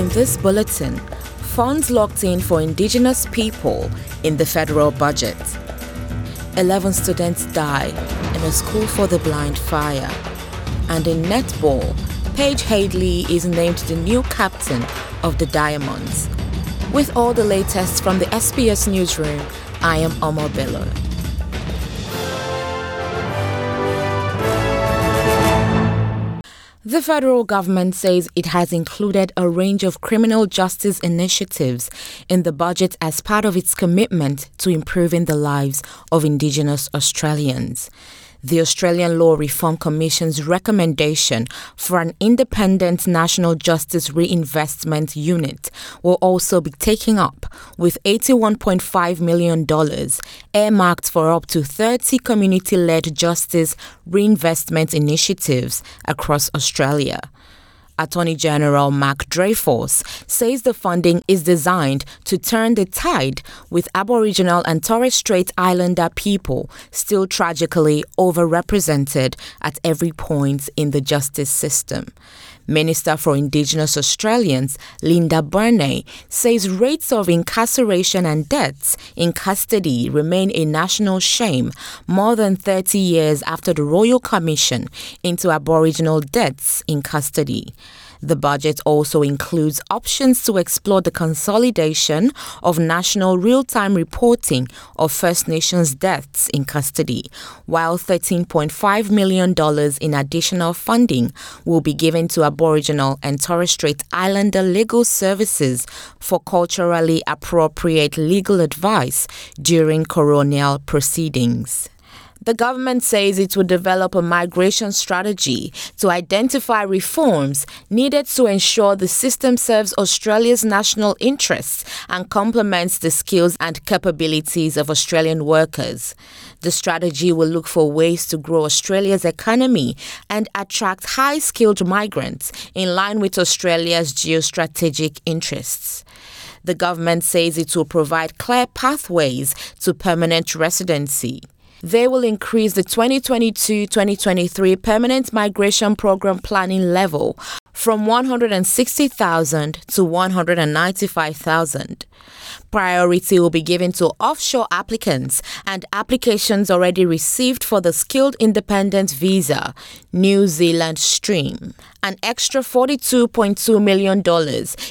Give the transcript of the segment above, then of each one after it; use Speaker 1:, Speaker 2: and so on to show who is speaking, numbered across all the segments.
Speaker 1: In this bulletin, funds locked in for indigenous people in the federal budget. 11 students die in a school for the blind fire. And in netball, Paige Hadley is named the new captain of the Diamonds. With all the latest from the SBS newsroom, I am Omar Bello. The federal government says it has included a range of criminal justice initiatives in the budget as part of its commitment to improving the lives of Indigenous Australians the Australian Law Reform Commission's recommendation for an independent National Justice Reinvestment Unit will also be taken up, with $81.5 million earmarked for up to 30 community led justice reinvestment initiatives across Australia. Attorney General Mark Dreyfus says the funding is designed to turn the tide with Aboriginal and Torres Strait Islander people still tragically overrepresented at every point in the justice system. Minister for Indigenous Australians, Linda Burney, says rates of incarceration and deaths in custody remain a national shame more than 30 years after the Royal Commission into Aboriginal deaths in custody. The budget also includes options to explore the consolidation of national real time reporting of First Nations deaths in custody, while $13.5 million in additional funding will be given to Aboriginal and Torres Strait Islander legal services for culturally appropriate legal advice during coronial proceedings. The government says it will develop a migration strategy to identify reforms needed to ensure the system serves Australia's national interests and complements the skills and capabilities of Australian workers. The strategy will look for ways to grow Australia's economy and attract high skilled migrants in line with Australia's geostrategic interests. The government says it will provide clear pathways to permanent residency. They will increase the 2022 2023 Permanent Migration Program planning level from 160,000 to 195,000. Priority will be given to offshore applicants and applications already received for the Skilled Independent Visa, New Zealand Stream. An extra $42.2 million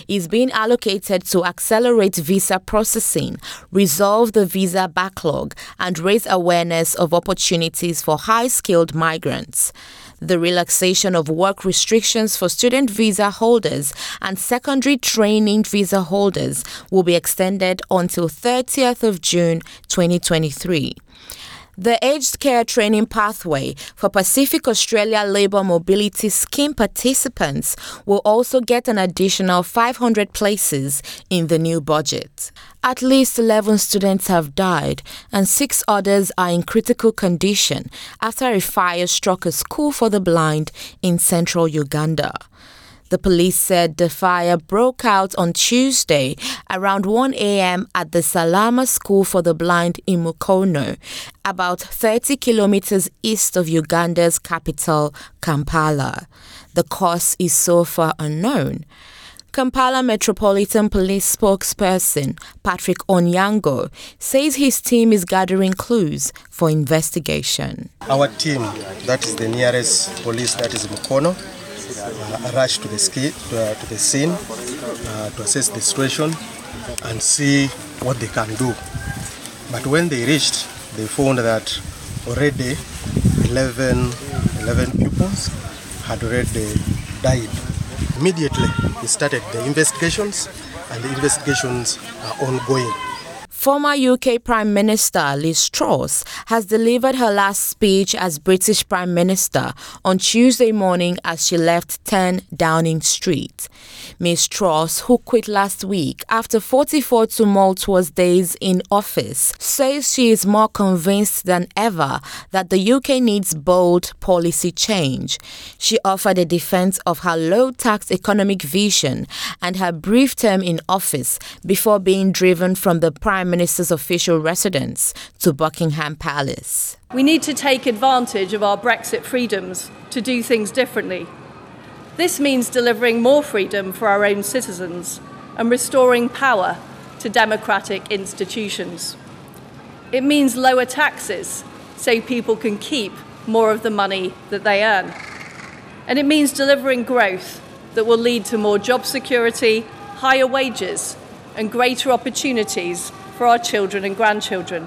Speaker 1: is being allocated to accelerate visa processing, resolve the visa backlog, and raise awareness of opportunities for high skilled migrants the relaxation of work restrictions for student visa holders and secondary training visa holders will be extended until 30th of June 2023. The Aged Care Training Pathway for Pacific Australia Labour Mobility Scheme participants will also get an additional 500 places in the new budget. At least 11 students have died and six others are in critical condition after a fire struck a school for the blind in central Uganda. The police said the fire broke out on Tuesday around 1 a.m. at the Salama School for the Blind in Mukono, about 30 kilometers east of Uganda's capital, Kampala. The cause is so far unknown. Kampala Metropolitan Police spokesperson Patrick Onyango says his team is gathering clues for investigation.
Speaker 2: Our team, that is the nearest police, that is Mukono, uh, rush to the, ski, to, uh, to the scene uh, to assess the situation and see what they can do. But when they reached, they found that already 11, 11 pupils had already died. Immediately, we started the investigations, and the investigations are ongoing.
Speaker 1: Former UK Prime Minister Liz Truss has delivered her last speech as British Prime Minister on Tuesday morning as she left 10 Downing Street. Ms. Truss, who quit last week after 44 tumultuous days in office, says she is more convinced than ever that the UK needs bold policy change. She offered a defense of her low tax economic vision and her brief term in office before being driven from the Prime Prime Minister's official residence to Buckingham Palace.
Speaker 3: We need to take advantage of our Brexit freedoms to do things differently. This means delivering more freedom for our own citizens and restoring power to democratic institutions. It means lower taxes so people can keep more of the money that they earn. And it means delivering growth that will lead to more job security, higher wages, and greater opportunities for our children and grandchildren.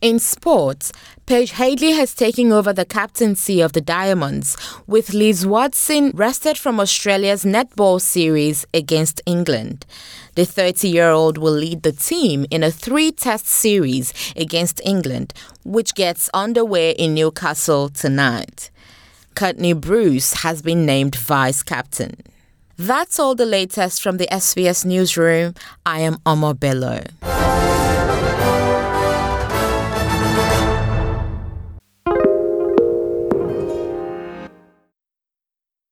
Speaker 1: In sports, Paige Hadley has taken over the captaincy of the Diamonds, with Liz Watson rested from Australia's netball series against England. The 30 year old will lead the team in a three test series against England, which gets underway in Newcastle tonight. Courtney Bruce has been named vice captain. That's all the latest from the SBS newsroom. I am Omar Bello.